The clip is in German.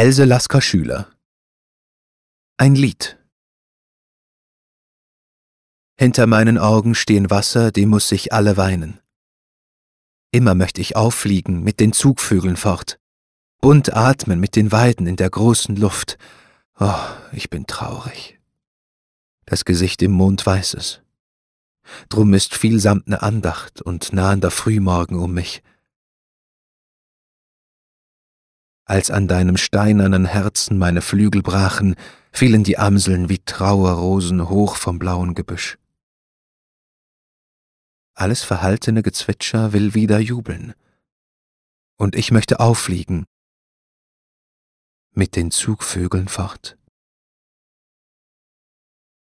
Else Lasker Schüler Ein Lied Hinter meinen Augen stehen Wasser, die muss ich alle weinen. Immer möchte ich auffliegen mit den Zugvögeln fort, bunt atmen mit den Weiden in der großen Luft. Oh, ich bin traurig. Das Gesicht im Mond weiß es. Drum ist viel samtne Andacht und nahender Frühmorgen um mich. Als an deinem steinernen Herzen meine Flügel brachen, fielen die Amseln wie Trauerrosen hoch vom blauen Gebüsch. Alles verhaltene Gezwitscher will wieder jubeln. Und ich möchte auffliegen, mit den Zugvögeln fort.